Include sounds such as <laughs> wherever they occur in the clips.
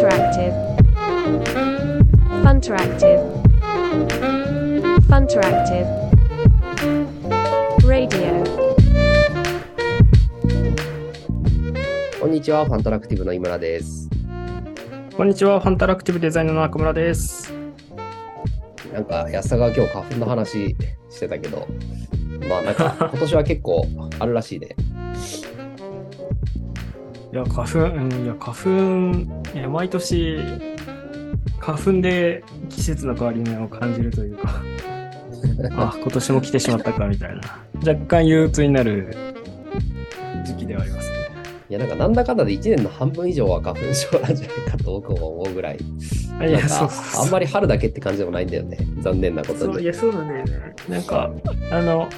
Funteractive. Funteractive. Funteractive. Radio. こんにちは、ファンタラクティブの井村です。こんにちは、ファンタラクティブデザイナーの中村です。なんか安田が今日花粉の話してたけど、まあなんか <laughs> 今年は結構あるらしいね。いや、花粉、うんいや、花粉、いや、毎年、花粉で季節の変わり目を感じるというか、<laughs> あ、今年も来てしまったかみたいな、若干憂鬱になる時期ではありますね。いやなんかなんだかんだで1年の半分以上は花粉症なんじゃないかと僕も思うぐらい。いや、そうあんまり春だけって感じでもないんだよね。残念なことに。そういや、そうなんだよね。なんか、あの、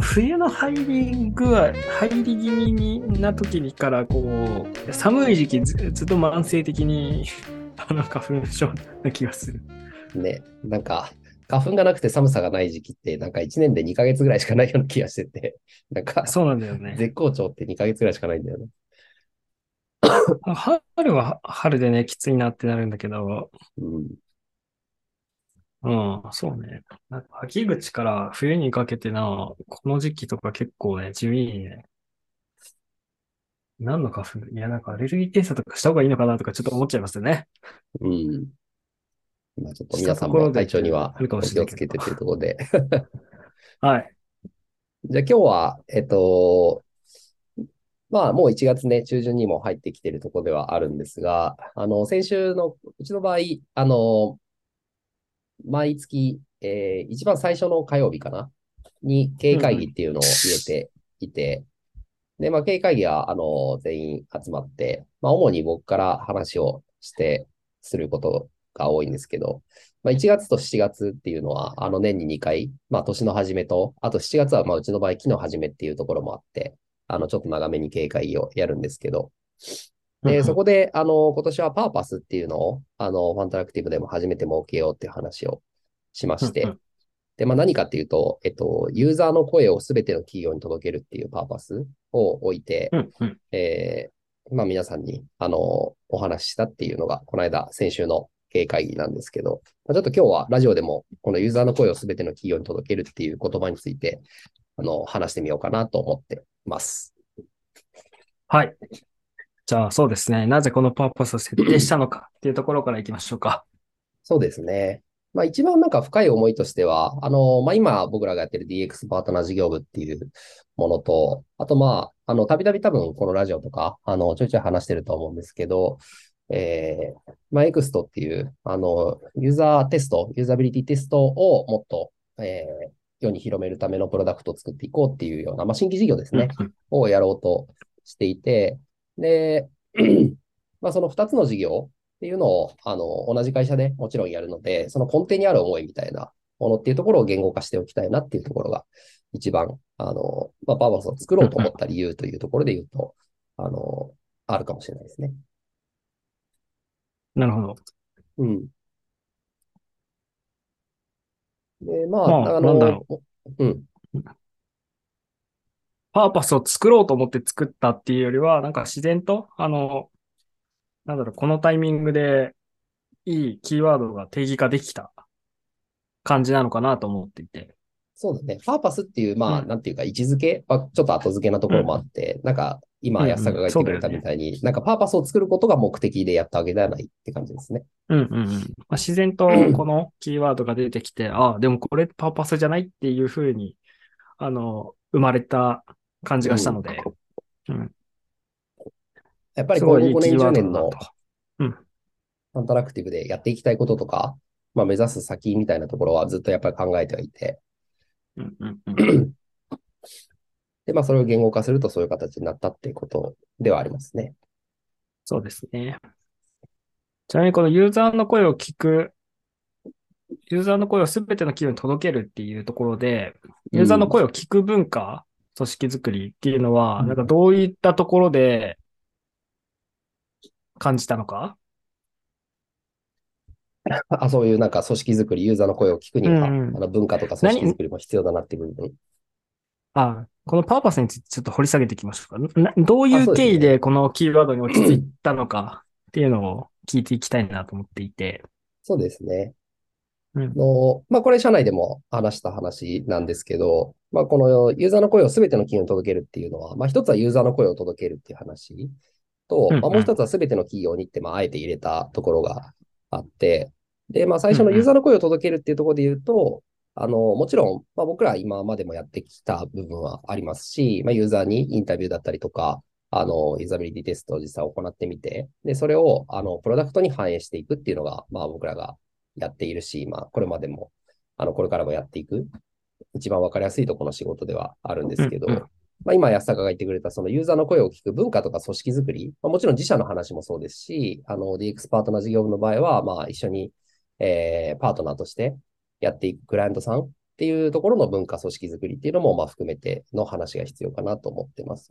冬の入り具合、入り気味にな時にから、こう、寒い時期ずずっと慢性的に、<laughs> 花粉症な気がする。ね。なんか花粉がなくて寒さがない時期ってなんか1年で2ヶ月ぐらいしかないような気がしてて、<laughs> なんかそうなんだよね。絶好調って2ヶ月ぐらいしかないんだよね。<laughs> 春は春でね、きついなってなるんだけど、うん。うん、そうね。なんか秋口から冬にかけてな、この時期とか結構ね、地味にね、何の花粉いや、なんかアレルギー検査とかした方がいいのかなとかちょっと思っちゃいますよね。うん。まあちょっと皆さんも体調にはあるかお気もしれないけどをつけてというところで。<laughs> はい。じゃあ今日は、えっと、まあもう1月ね、中旬にも入ってきているところではあるんですが、あの、先週の、うちの場合、あの、毎月、えー一番最初の火曜日かな？に経営会議っていうのを入れていて、で、まあ経営会議は、あの、全員集まって、まあ主に僕から話をして、することが多いんですけど、まあ、1月と7月っていうのは、あの年に2回、まあ年の初めと、あと7月はまあうちの場合木の初めっていうところもあって、あのちょっと長めに警戒をやるんですけど、で、そこで、あの、今年はパーパスっていうのを、あの、ファンタラクティブでも初めて設けようっていう話をしましてで、まあ何かっていうと、えっと、ユーザーの声をすべての企業に届けるっていうパーパスを置いて。えーまあ皆さんに、あの、お話ししたっていうのが、この間、先週の経営会議なんですけど、まあちょっと今日はラジオでも、このユーザーの声をすべての企業に届けるっていう言葉について、あの、話してみようかなと思ってます。はい。じゃあ、そうですね。なぜこのパーパスを設定したのか <laughs> っていうところからいきましょうか。そうですね。まあ一番なんか深い思いとしては、あの、まあ今僕らがやってる DX パートナー事業部っていうものと、あとまあ、あの、たびたび多分このラジオとか、あの、ちょいちょい話してると思うんですけど、えー、まあ EXT っていう、あの、ユーザーテスト、ユーザビリティテストをもっと、えー、世に広めるためのプロダクトを作っていこうっていうような、まあ新規事業ですね。うんをやろうとしていて、で、<clears throat> まあその2つの事業っていうのを、あの、同じ会社でもちろんやるので、その根底にある思いみたいなものっていうところを言語化しておきたいなっていうところが、一番、あの、まあ、パーパスを作ろうと思った理由というところで言うと、あの、あるかもしれないですね。なるほど。うん。で、ままあ、ああなんだろの、うん。パーパスを作ろうと思って作ったっていうよりは、なんか自然と、あの、なんだろう、このタイミングでいいキーワードが定義化できた感じなのかなと思っていて。そうだね。パーパスっていう、まあ、うんなんていうか、位置づけはちょっと後付けなところもあって、なんか、今、うんうん安坂が言ってくれたみたいに、なんかパーパスを作ることが目的でやったわけではないって感じですね。うんうんうん。まあ、自然と <clears throat> このキーワードが出てきて、ああ、でもこれパーパスじゃないっていうふうに、あの、生まれた感じがしたので、やっぱり今後5すごいいいキ年、10ーワードだ年の。うん。アンタラクティブでやっていきたいこととか、まあ、目指す先みたいなところはずっとやっぱり考えてはいて、うんうんうん。で、まあ、それを言語化するとそういう形になったっていうことではありますね。そうですね。ちなみにこのユーザーの声を聞く、ユーザーの声をすべての企業に届けるっていうところで、ユーザーの声を聞く文化、組織づくりっていうのは、うんなんかどういったところで感じたのか？<laughs> あ、そういうなんか組織づくり、ユーザーの声を聞くには、うんうんあの文化とか組織づくりも必要だなっていう部分。あ、このパーパスについてちょっと掘り下げていきましょうか。などういう経緯でこのキーワードに落ち着いたのかっていうのを聞いていきたいなと思っていて。そうですね。うん。の、まあ、これ社内でも話した話なんですけど、まあ、このユーザーの声を全ての企業に届けるっていうのは、まあ、一つはユーザーの声を届けるっていう話と、まあ、もう一つは全ての企業にって、まあ、あえて入れたところがあって、で、まあ、最初のユーザーの声を届けるっていうところで言うと、あの、もちろん、まあ、僕ら今までもやってきた部分はありますし、まあ、ユーザーにインタビューだったりとか、あの、ユーザビリティテストを実際行ってみて、で、それを、あの、プロダクトに反映していくっていうのが、まあ、僕らがやっているし、まあ、これまでも、あの、これからもやっていく、一番わかりやすいところの仕事ではあるんですけど、うんうんまあ、今、安坂が言ってくれた、そのユーザーの声を聞く文化とか組織づくり、まあ、もちろん自社の話もそうですし、あの、DX パートナー事業部の場合は、まあ、一緒に、えー、パートナーとしてやっていくクライアントさんっていうところの文化組織づくりっていうのも、まあ、含めての話が必要かなと思ってます。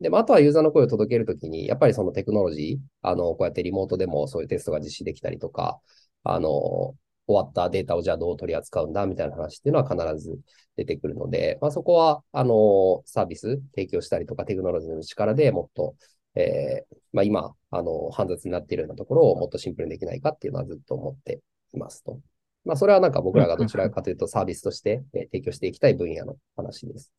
で、まあ、あとはユーザーの声を届けるときに、やっぱりそのテクノロジー、あの、こうやってリモートでもそういうテストが実施できたりとか、あの、終わったデータをじゃあどう取り扱うんだみたいな話っていうのは必ず出てくるので、まあ、そこは、あの、サービス提供したりとかテクノロジーの力でもっと、えーまあ、今、あの、煩雑になっているようなところをもっとシンプルにできないかっていうのはずっと思っていますと。まあ、それはなんか僕らがどちらかというとサービスとしてえー提供していきたい分野の話です。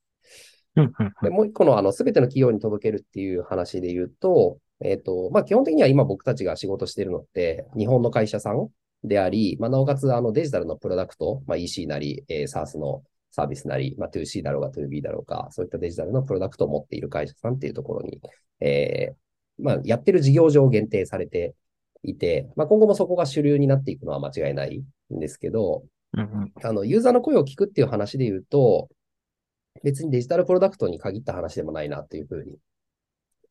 うんうんで、もう一個の、あの、すべての企業に届けるっていう話で言うと、えっ、と、まあ、基本的には今僕たちが仕事しているのって、日本の会社さんであり、まあ、なおかつ、あの、デジタルのプロダクト、まあ、EC なり、えー、SaaS のサービスなり、まあ、2C だろうが 2B だろうか、そういったデジタルのプロダクトを持っている会社さんっていうところに、えーまあ、やってる事業上限定されていて、まあ、今後もそこが主流になっていくのは間違いないんですけど、うんうん。あの、ユーザーの声を聞くっていう話で言うと、別にデジタルプロダクトに限った話でもないなっていうふうに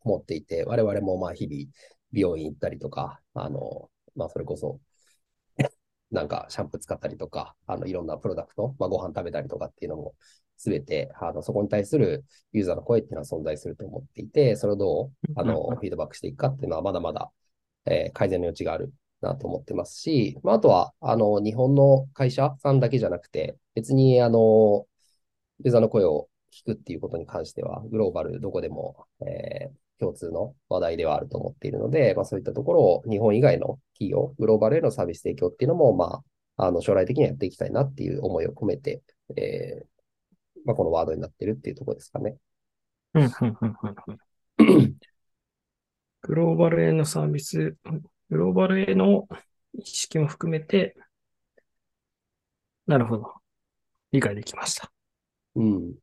思っていて、我々もまあ日々美容院行ったりとか、あの、まあそれこそ、なんかシャンプー使ったりとか、あの、いろんなプロダクト、まあご飯食べたりとかっていうのも、すべて、あの、そこに対するユーザーの声っていうのは存在すると思っていて、それをどう、あの、フィードバックしていくかっていうのはまだまだ、えー改善の余地があるなと思ってますし、まあ、あとは、あの、日本の会社さんだけじゃなくて、別に、あの、ユーザーの声を聞くっていうことに関しては、グローバルどこでも、えー共通の話題ではあると思っているので、まあ、そういったところを日本以外の企業、グローバルへのサービス提供っていうのも、まあ、あの、将来的にはやっていきたいなっていう思いを込めて、えーまあ、このワードになってるっていうところですかね。グローバルへのサービス、グローバルへの意識も含めて、なるほど。理解できました。うん。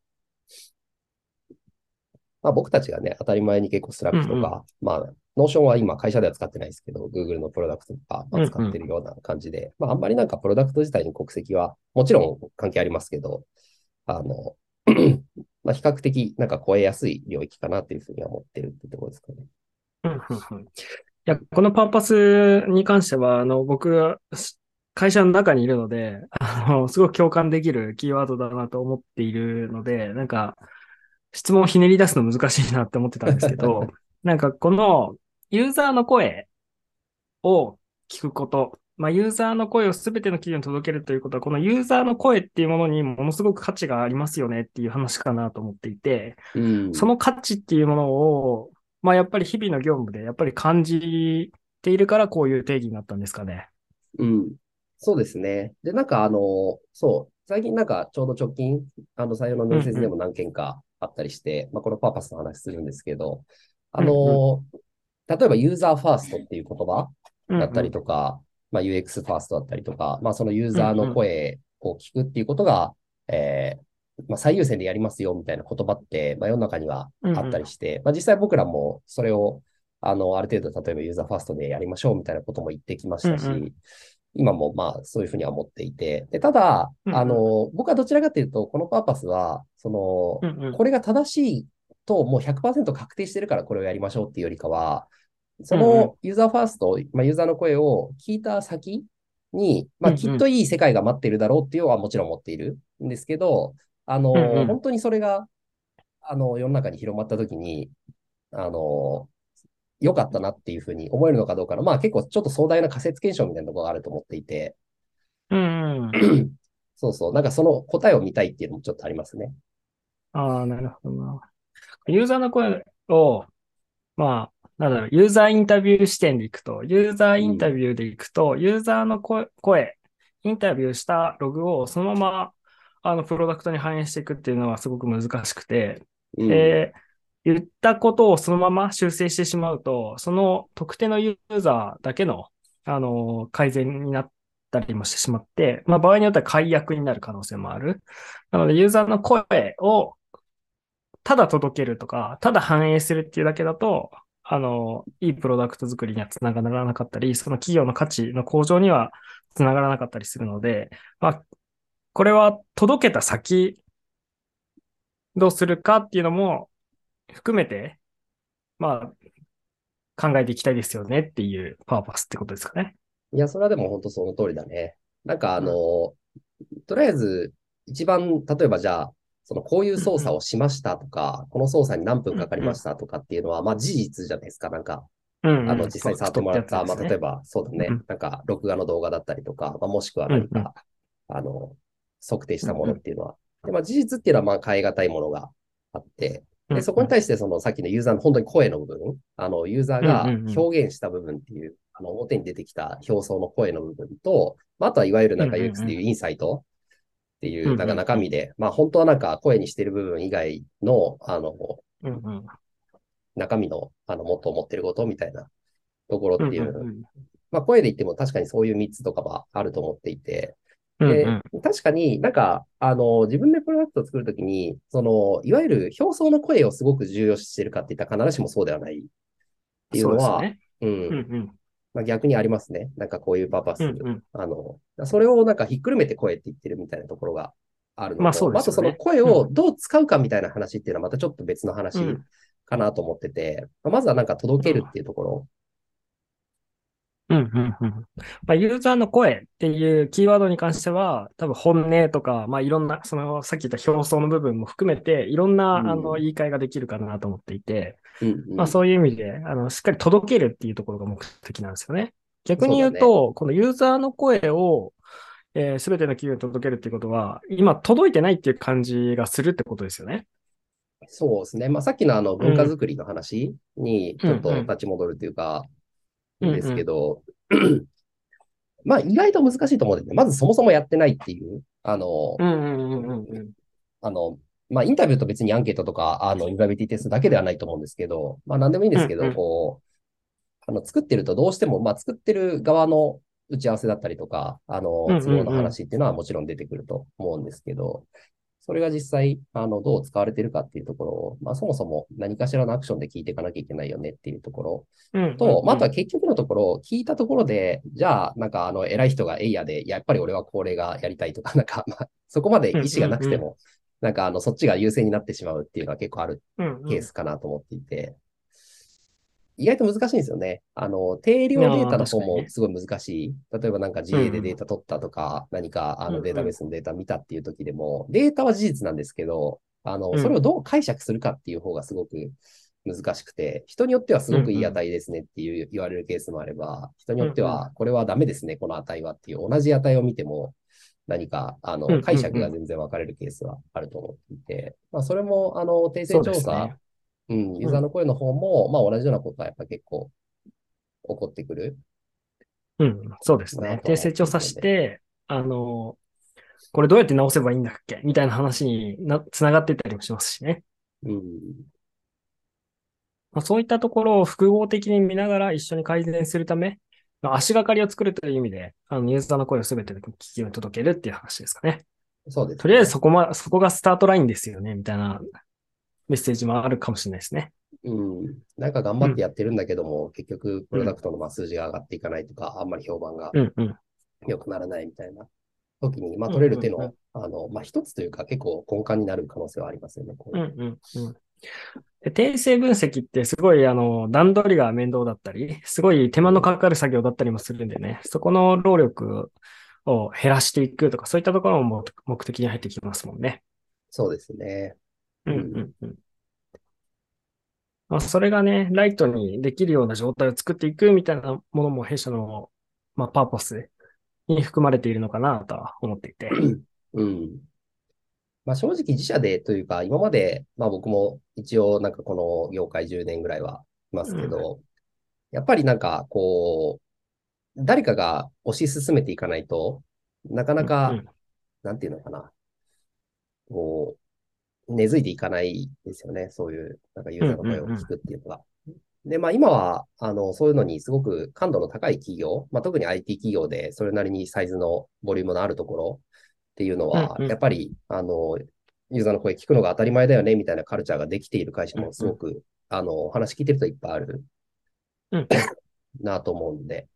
まあ僕たちがね、当たり前に結構 Slack とうんうか、まあ、 Notion は今会社では使ってないですけど、Google のプロダクトとか、まあ、使ってるような感じで、まああんまりなんかプロダクト自体に国籍はもちろん関係ありますけど、あの、<clears throat> まあ比較的なんか超えやすい領域かなっていうふうには思ってるってところですかね。うんうんうん。いや、このパーパスに関しては、あの、僕会社の中にいるので、あの、すごく共感できるキーワードだなと思っているので、なんか、質問をひねり出すの難しいなって思ってたんですけど、<laughs> なんかこのユーザーの声を聞くこと、まあ、ユーザーの声をすべての企業に届けるということは、このユーザーの声っていうものにものすごく価値がありますよねっていう話かなと思っていて、うん。その価値っていうものを、まあやっぱり日々の業務でやっぱり感じているからこういう定義になったんですかね。うん。そうですね。で、なんかあの、そう、最近なんかちょうど直近、あの採用の面接でも何件かあったりして、まあこのパーパスの話するんですけど、あの、例えばユーザーファーストっていう言葉だったりとか、まあ UX ファーストだったりとか、まあそのユーザーの声を聞くっていうことが、えーまあ最優先でやりますよみたいな言葉って、まあ世の中にはあったりして、まあ実際僕らもそれを、あの、ある程度例えばユーザーファーストでやりましょうみたいなことも言ってきましたし、今もまあそういうふうには思っていて、で、ただ、うんうん。あの、僕はどちらかというと、このパーパスは、その、うんうん。これが正しいともう100%確定してるからこれをやりましょうっていうよりかは、そのユーザーファースト、まあ、ユーザーの声を聞いた先に、まあ、きっといい世界が待っているだろうっていうのはもちろん思っているんですけど、あの、うんうん。本当にそれが、あの、世の中に広まったときに、あの、良かったなっていうふうに思えるのかどうかの、まあ結構ちょっと壮大な仮説検証みたいなところがあると思っていて、うんうん。<clears throat> そうそう、なんかその答えを見たいっていうのもちょっとありますね。ああ、なるほどな。ユーザーの声を、まあ、なんだろう、ユーザーインタビュー視点でいくと、ユーザーインタビューでいくと、ユーザーの声、声インタビューしたログをそのまま、あの、プロダクトに反映していくっていうのはすごく難しくて、うんえー言ったことをそのまま修正してしまうと、その特定のユーザーだけの、あの、改善になったりもしてしまって、まあ場合によっては解約になる可能性もある。なので、ユーザーの声をただ届けるとか、ただ反映するっていうだけだと、あの、いいプロダクト作りにはつながらなかったり、その企業の価値の向上にはつながらなかったりするので、まあ、これは届けた先、どうするかっていうのも含めて、まあ、考えていきたいですよねっていうパーパスってことですかね。いや、それはでも本当その通りだね。なんかあの、とりあえず、一番、例えばじゃあ、そのこういう操作をしましたとか、この操作に何分かかりましたとかっていうのは、まあ事実じゃないですか。なんか、うん、うん。あの、実際触ってもらった、まあ例えば。ば、そうだねうん、なんか、録画の動画だったりとか、まあもしくは何か、あの、測定したものっていうのは。で、まあ事実っていうのは、まあ変え難いものがあって、で、そこに対して、その、さっきのユーザーの本当に声の部分、あの、ユーザーが表現した部分っていう、あの、表に出てきた表層の声の部分と、まあ、あとはいわゆるなんか UX でいうインサイトっていう、なんか中身で、まあ、本当はなんか声にしてる部分以外の、あの、中身の、あの、もっと思ってることみたいなところっていう、まあ、声で言っても確かにそういう3つとかはあると思っていて、うんでうん確かになんか、あの、自分でプロダクトを作るときに、その、いわゆる表層の声をすごく重要視してるかって言ったら必ずしもそうではないっていうのは、そうね。うん、うんうんまあ、逆にありますね。なんかこういうパーパス。うんうんあの、それをなんかひっくるめて声って言ってるみたいなところがあるのと、まあそうですよねあとその声をどう使うかみたいな話っていうのはまたちょっと別の話うんかなと思ってて、まあまずはなんか届けるっていうところ。うんうんうんまあ、ユーザーの声っていうキーワードに関しては、多分本音とか、まあいろんな、そのさっき言った表層の部分も含めて、いろんな、うんあの言い換えができるかなと思っていて、うんうんまあそういう意味で、あの、しっかり届けるっていうところが目的なんですよね。逆に言うと、このユーザーの声を、えー、全ての企業に届けるっていうことは、今届いてないっていう感じがするってことですよね。そうですね。まあさっきのあの文化づくりの話にちょっと立ち戻るっていうか、うんうんですけど、<clears throat> まあ意外と難しいと思うんですね。まずそもそもやってないっていう、あの、うんうんうんうんうん。あの、まあ、インタビューと別にアンケートとか、あの、ユーザビリティテストだけではないと思うんですけど、まあ、なんでもいいんですけど、うんうんこう、あの、作ってるとどうしても、まあ、作ってる側の打ち合わせだったりとか、あのうんうんうん、都合の話っていうのはもちろん出てくると思うんですけど、それが実際、あの、どう使われてるかっていうところを、まあ、そもそも何かしらのアクションで聞いていかなきゃいけないよねっていうところ。うんうんうん。と、まあ、あとは結局のところ、聞いたところで、じゃあ、なんか、あの、偉い人がエイヤで、やっぱり俺はこれがやりたいとか、<laughs> なんか、まあ、そこまで意思がなくても、なんか、あの、そっちが優先になってしまうっていうのは結構あるケースかなと思っていて、意外と難しいんですよね。あの、定量データの方もすごい難しい。例えばなんか GA でデータ取ったとか、何かあうんうん。のデータベースのデータ見たっていう時でも、データは事実なんですけど、あの、うん。それをどう解釈するかっていう方がすごく難しくて、人によってはすごくいい値ですねっていう言われるケースもあれば、人によってうんはこれはダメですね、この値はっていう同じ値を見ても、何か、あの、解釈が全然分かれるケースはあると思っていて、まあ、それも、あの、訂正調査、うん、ユーザーの声の方も、まあ同じようなことはやっぱ結構起こってくる。うん、そうですね。訂正調査して、あの、これどうやって直せばいいんだっけ？みたいな話にな、つながってたりもしますしね。うん。まあ、そういったところを複合的に見ながら一緒に改善するため、まあ、足がかりを作るという意味で、あの、ユーザーの声をすべての企業に届けるっていう話ですかね。そうです、ね。とりあえずそこま、そこがスタートラインですよね、みたいなメッセージもあるかもしれないですね。うん。なんか頑張ってやってるんだけども、結局、プロダクトのまあ数字が上がっていかないとか、あんまり評判がうんうん。良くならないみたいな時に、まあ取れる手の、うんうんあの、まあ一つというか結構根幹になる可能性はありますよね。こううんいううんうん。で訂正分析ってすごいあの段取りが面倒だったり、すごい手間のかかる作業だったりもするんでね、そこの労力を減らしていくとか、そういったところも目的に入ってきますもんね。そうですね。うんうんうん。まあ、それがね、ライトにできるような状態を作っていくみたいなものも弊社の、まあ、パーポスに含まれているのかなとは思っていて。うん。まあ正直自社でというか、今まで、まあ僕も一応なんかこの業界10年ぐらいは、ますけど、やっぱりなんか、こう、誰かが推し進めていかないと、なかなか、うんなんていうのかな、こう、根付いていかないですよね。そういう、なんかユーザーの声を聞くっていうのが。で、まあ今は、あの、そういうのにすごく感度の高い企業、まあ特に IT 企業でそれなりにサイズのボリュームのあるところっていうのはうん、うん。やっぱり、あの、ユーザーの声聞くのが当たり前だよね、みたいなカルチャーができている会社もすごく、あの、お話聞いてるといっぱいあるうん。なと思うんで、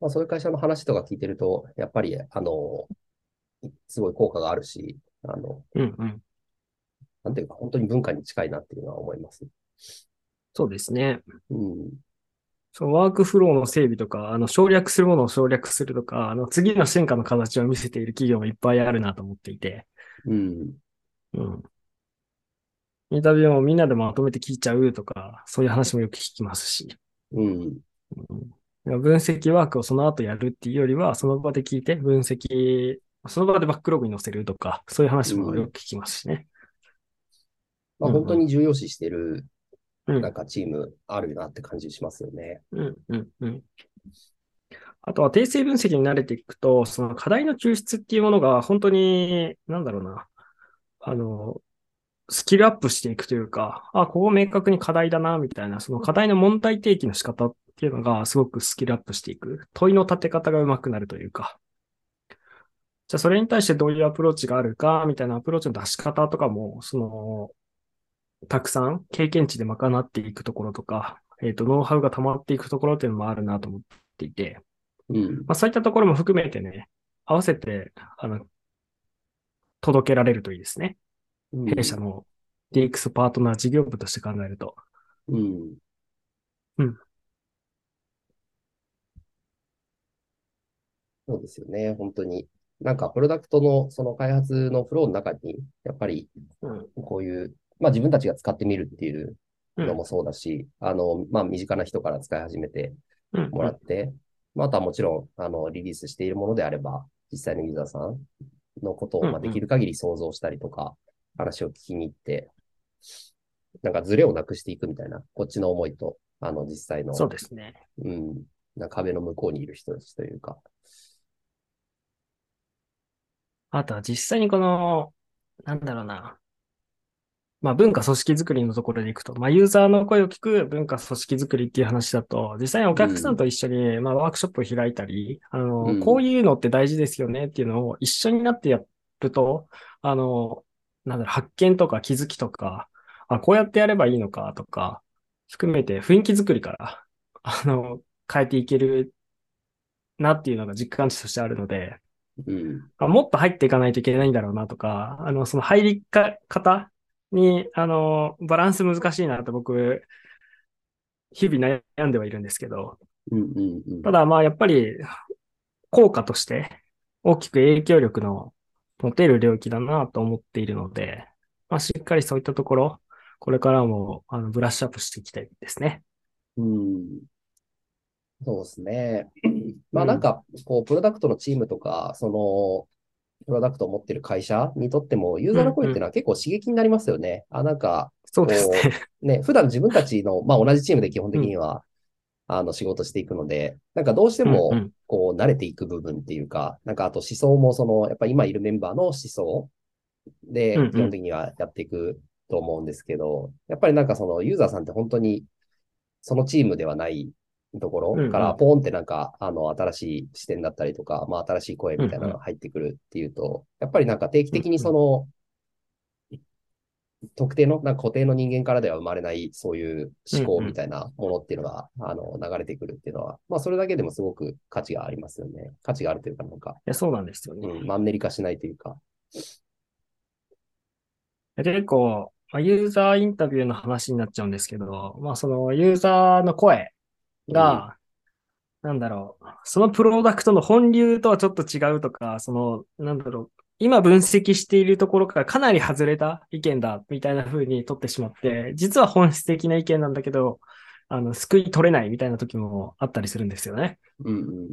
まあそういう会社の話とか聞いてると、やっぱり、あの、すごい効果があるし、あの、うんうん。なんていうか、本当に文化に近いなっていうのは思います。そうですね。うん。そのワークフローの整備とか、あの省略するものを省略するとか、あの次の進化の形を見せている企業もいっぱいあるなと思っていて、うん。うん。インタビューもみんなでまとめて聞いちゃうとか、そういう話もよく聞きますし、うん。うん、分析ワークをその後やるっていうよりは、その場で聞いて分析、その場でバックログに載せるとか、そういう話もよく聞きますしね。まあうんうん本当に重要視してる、うんなんかチームあるなって感じしますよね。うん、うん、うん。あとは定性分析に慣れていくと、その課題の抽出っていうものが本当に、なんだろうな、あの、スキルアップしていくというか、あ、ここ明確に課題だな、みたいな、その課題の問題提起の仕方っていうのがすごくスキルアップしていく。問いの立て方が上手くなるというか。じゃあそれに対してどういうアプローチがあるか、みたいなアプローチの出し方とかも、その、たくさん経験値で賄っていくところとか、えっ、と、ノウハウが溜まっていくところっていうのもあるなと思っていて、うん。まあそういったところも含めてね、合わせて、あの、届けられるといいですね。うん弊社の DX パートナー事業部として考えると。うん。うん。そうですよね、本当に。なんか、プロダクトのその開発のフローの中に、やっぱりうん。こういう、まあ自分たちが使ってみるっていううんのもそうだし、あの、まあ身近な人から使い始めてうん。もらって、まああとはもちろん、あの、リリースしているものであれば、実際のユーザーさんのことを、まあできる限り想像したりとか、話を聞きに行って、なんかズレをなくしていくみたいな、こっちの思いと、あの、実際の、そうですね。うん、な壁の向こうにいる人たちというか、あとは実際にこの、なんだろうな。まあ文化組織づくりのところでいくと、まあユーザーの声を聞く文化組織づくりっていう話だと、実際にお客さんと一緒に、まあワークショップを開いたり、あの、うんこういうのって大事ですよねっていうのを一緒になってやると、あの、なんだろう、発見とか気づきとか、あ、こうやってやればいいのかとか、含めて雰囲気づくりから、あの、変えていけるなっていうのが実感値としてあるので、うん、あもっと入っていかないといけないんだろうなとか、あの、その入りか方に、あの、バランス難しいなと僕、日々悩んではいるんですけど、うん、うん、うんただまあやっぱり、効果として大きく影響力の持てる領域だなと思っているので、まあしっかりそういったところ、これからも、あの、ブラッシュアップしていきたいですね。うん。そうですね。まあなんか、こう、プロダクトのチームとか、その、プロダクトを持ってる会社にとっても、ユーザーの声っていうのは結構刺激になりますよね。あ、なんか、そうですね。ね、普段自分たちの、まあ同じチームで基本的には、あの、仕事していくので、なんかどうしてもうんうん、こう、慣れていく部分っていうか、なんかあと思想も、その、やっぱ今いるメンバーの思想でうんうん、基本的にはやっていくと思うんですけど、やっぱりなんかその、ユーザーさんって本当に、そのチームではないところから、ポーンってなんか、あの、新しい視点だったりとか、まあ新しい声みたいなのが入ってくるっていうと、やっぱりなんか定期的にその、特定の、なんか固定の人間からでは生まれない、そういう思考みたいなものっていうのが、あの、流れてくるっていうのは、まあ、それだけでもすごく価値がありますよね。価値があるというか、なんか、いや、そうなんですよね。うん、マンネリ化しないというか。結構、まあ、ユーザーインタビューの話になっちゃうんですけど、まあそのユーザーの声が、なんだろう、そのプロダクトの本流とはちょっと違うとか、その、なんだろう、今分析しているところからかなり外れた意見だ、みたいな風に取ってしまって、実は本質的な意見なんだけど、あの、救い取れないみたいな時もあったりするんですよね。うんうん。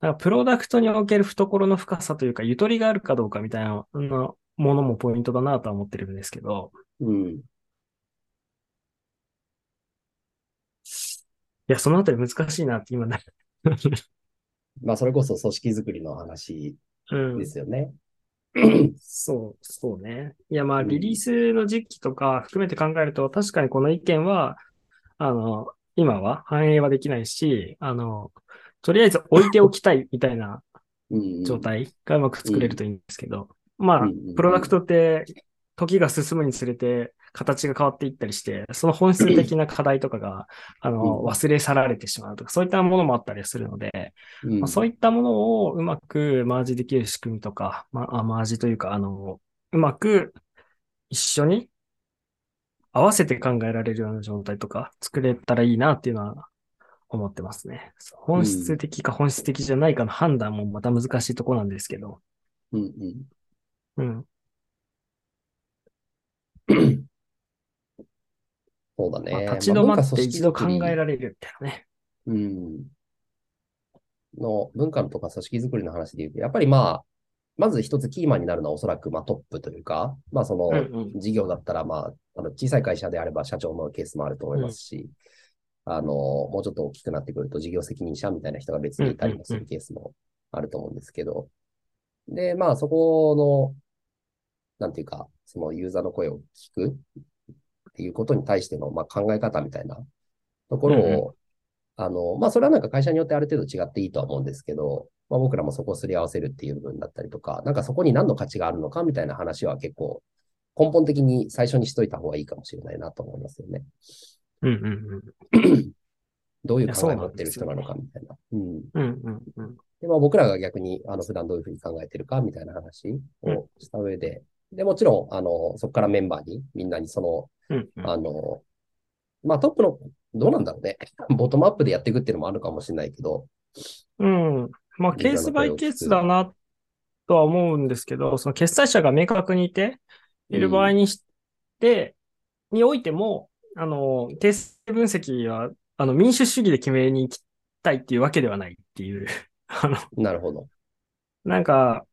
だからプロダクトにおける懐の深さというか、ゆとりがあるかどうかみたいなものもポイントだなとは思ってるんですけど、うん。や、そのあたり難しいなって今ね。<laughs> まあ、それこそ組織づくりの話うんで。すよね。そう、そうね。いや、まあ、うんリリースの時期とか含めて考えると、確かにこの意見は、あの、今は反映はできないし、あの、とりあえず置いておきたいみたいなうん。状態がうまく作れるといいんですけど、まあうんうんうん、プロダクトって時が進むにつれて形が変わっていったりして、その本質的な課題とかが、あの、うん忘れ去られてしまうとか、そういったものもあったりするので、うんまあ、そういったものをうまくマージできる仕組みとか、まあ、あマージというか、あの、うまく一緒に合わせて考えられるような状態とか作れたらいいなっていうのは思ってますね。本質的か本質的じゃないかの判断もまた難しいところなんですけど。うんうんうん。<clears throat> そうだね。まあ、立ち止まあって一度考える。られるみたいなね。うん。の文化とか組織づくりの話で言うと、やっぱりまあ、まず一つキーマンになるのはおそらくまあトップというか、まあそのうんうん事業だったらまあ、あの小さい会社であれば社長のケースもあると思いますし、あの、もうちょっと大きくなってくると事業責任者みたいな人が別にいたりもするケースもあると思うんですけど、で、まあそこの、なんていうか、そのユーザーの声を聞くっていうことに対してのまあ考え方みたいなところを、うんうあの、まあ、それはなんか会社によってある程度違っていいとは思うんですけど、まあ、僕らもそこをすり合わせるっていう部分だったりとか、なんかそこに何の価値があるのかみたいな話は結構根本的に最初にしといた方がいいかもしれないなと思いますよね。うんうんうん。どういう考えを持ってる人なのかみたいな。うん。うんうんうん。で、まあ、僕らが逆に、あの、普段どういうふうに考えてるかみたいな話をした上で、で、もちろん、あの、そこからメンバーに、みんなにその、うんうんあの、まあ、トップの、どうなんだろうね。<laughs> ボトムアップでやっていくっていうのもあるかもしれないけど、うん。まあ、ケースバイケースだなとは思うんですけど、その決済者が明確にいて、いる場合にして、においても、あの、定性分析は、あの、民主主義で決めに行きたいっていうわけではないっていう、<laughs> あの、なるほど。なんか、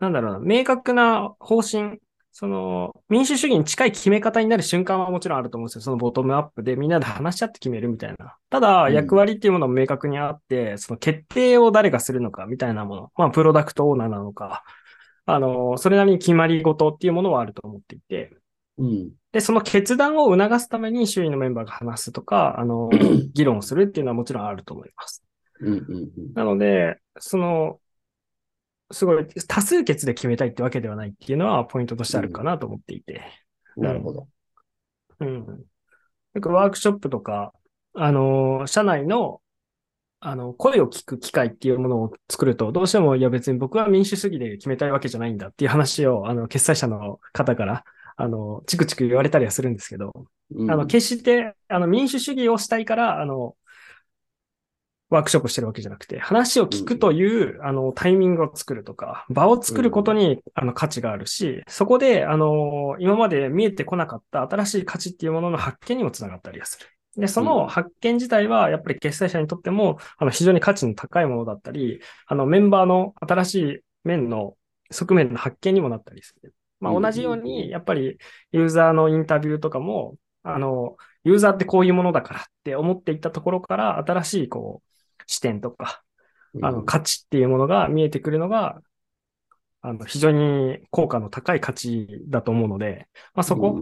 なんだろうな、明確な方針、その、民主主義に近い決め方になる瞬間はもちろんあると思うんですよ。そのボトムアップでみんなで話し合って決めるみたいな。ただ、うん役割っていうものも明確にあって、その決定を誰がするのかみたいなもの。まあ、プロダクトオーナーなのか。あの、それなりに決まり事っていうものはあると思っていて。うん。で、その決断を促すために周囲のメンバーが話すとか、あの、<clears throat> 議論をするっていうのはもちろんあると思います。うんうんうん。なので、その、すごい多数決で決めたいってわけではないっていうのはポイントとしてあるかなと思っていて。なるほど。うん。よくワークショップとか、あの、社内の、あの、声を聞く機会っていうものを作ると、どうしても、いや別に僕は民主主義で決めたいわけじゃないんだっていう話を、あの、決済者の方から、あの、チクチク言われたりはするんですけど、うんあの、決して、あの、民主主義をしたいから、あの、ワークショップしてるわけじゃなくて、話を聞くという、あの、タイミングを作るとか、場を作ることに、あの、価値があるし、そこで、あの、今まで見えてこなかった新しい価値っていうものの発見にもつながったりはする。で、その発見自体は、やっぱり決済者にとっても、あの、非常に価値の高いものだったり、あの、メンバーの新しい面の側面の発見にもなったりする。まあ、同じように、やっぱり、ユーザーのインタビューとかも、あの、ユーザーってこういうものだからって思っていったところから、新しい、こう、視点とか、あの、価値っていうものが見えてくるのが、あの、非常に効果の高い価値だと思うので、まあ、そこ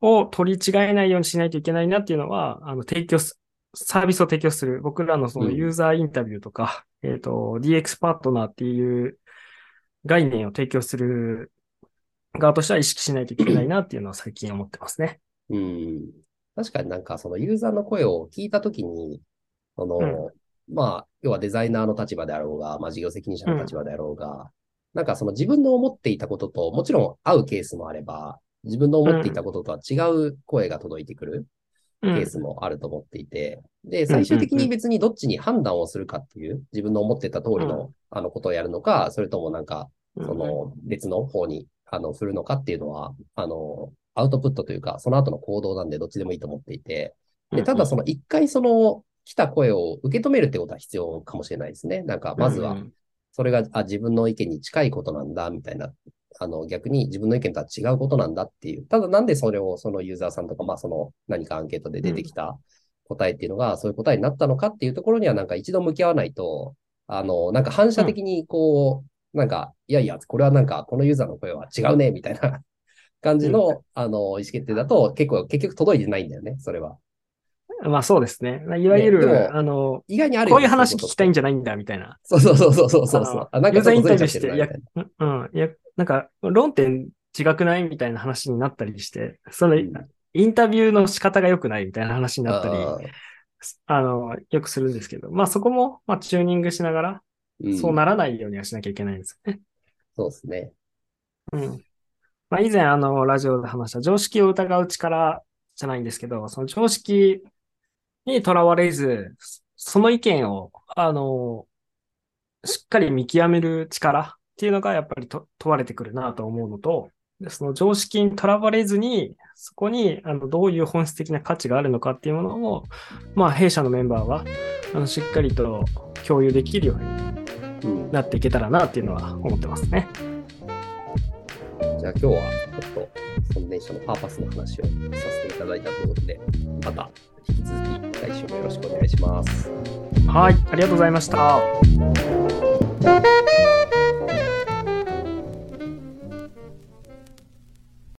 を取り違えないようにしないといけないなっていうのは、あの、提供す、サービスを提供する、僕らのそのユーザーインタビューとか、えっと、DX パートナーっていう概念を提供する側としては意識しないといけないなっていうのは最近思ってますね。うん。確かになんかそのユーザーの声を聞いたときに、その、うんまあ、要はデザイナーの立場であろうが、まあ事業責任者の立場であろうが、なんかその自分の思っていたことと、もちろん合うケースもあれば、自分の思っていたこととは違う声が届いてくるうケースもあると思っていて、で、最終的に別にどっちに判断をするかっていう、自分の思ってた通りの、あのことをやるのか、それともなんか、うん。その別の方に、あの、振るのかっていうのは、あの、アウトプットというか、その後の行動なんでどっちでもいいと思っていて、で、ただその一回その来た声を受け止めるってことは必要かもしれないですね。なんか、まずは、それが、あ、自分の意見に近いことなんだ、みたいなあの逆に自分の意見とは違うことなんだっていう。ただなんでそれをそのユーザーさんとか、まあその何かアンケートで出てきた答えっていうのがそういう答えになったのかっていうところにはなんか一度向き合わないと、あの、なんか反射的にこう、なんか、いやいや、これはなんかこのユーザーの声は違うね、みたいな感じの、あの、意思決定だと結構、結局届いてないんだよね、それは。まあそうですね。いわゆる、ねあの、意外にあるこういう話聞きたいんじじゃないんだ、みたいな。ゃそうそうそうそうそうそうそう。ああ、なんユーザーインタビューして、いやうん、いや、なんか、論点違くないみたいな話になったりして、その、インタビューの仕方が良くないみたいな話になったり、ああの、よくするんですけど、まあそこも、まあチューニングしながら、ーうんそうならないようにはしなきゃいけないんですよね。そうですね。うん。まあ以前、あの、ラジオで話した常識を疑う力じゃないんですけど、その常識にとらわれず、その意見を、あの、しっかり見極める力っていうのがやっぱりと問われてくるなと思うのと、でその常識にとらわれずに、そこにあのどういう本質的な価値があるのかっていうものを、まあ、弊社のメンバーはあのしっかりと共有できるようにうん。なっていけたらなっていうのは思ってますね。じゃあ今日はちょっと、その電車のパーパスの話をさせていただいたということで、また引き続き週もよろしくお願いします。はい、ありがとうございました。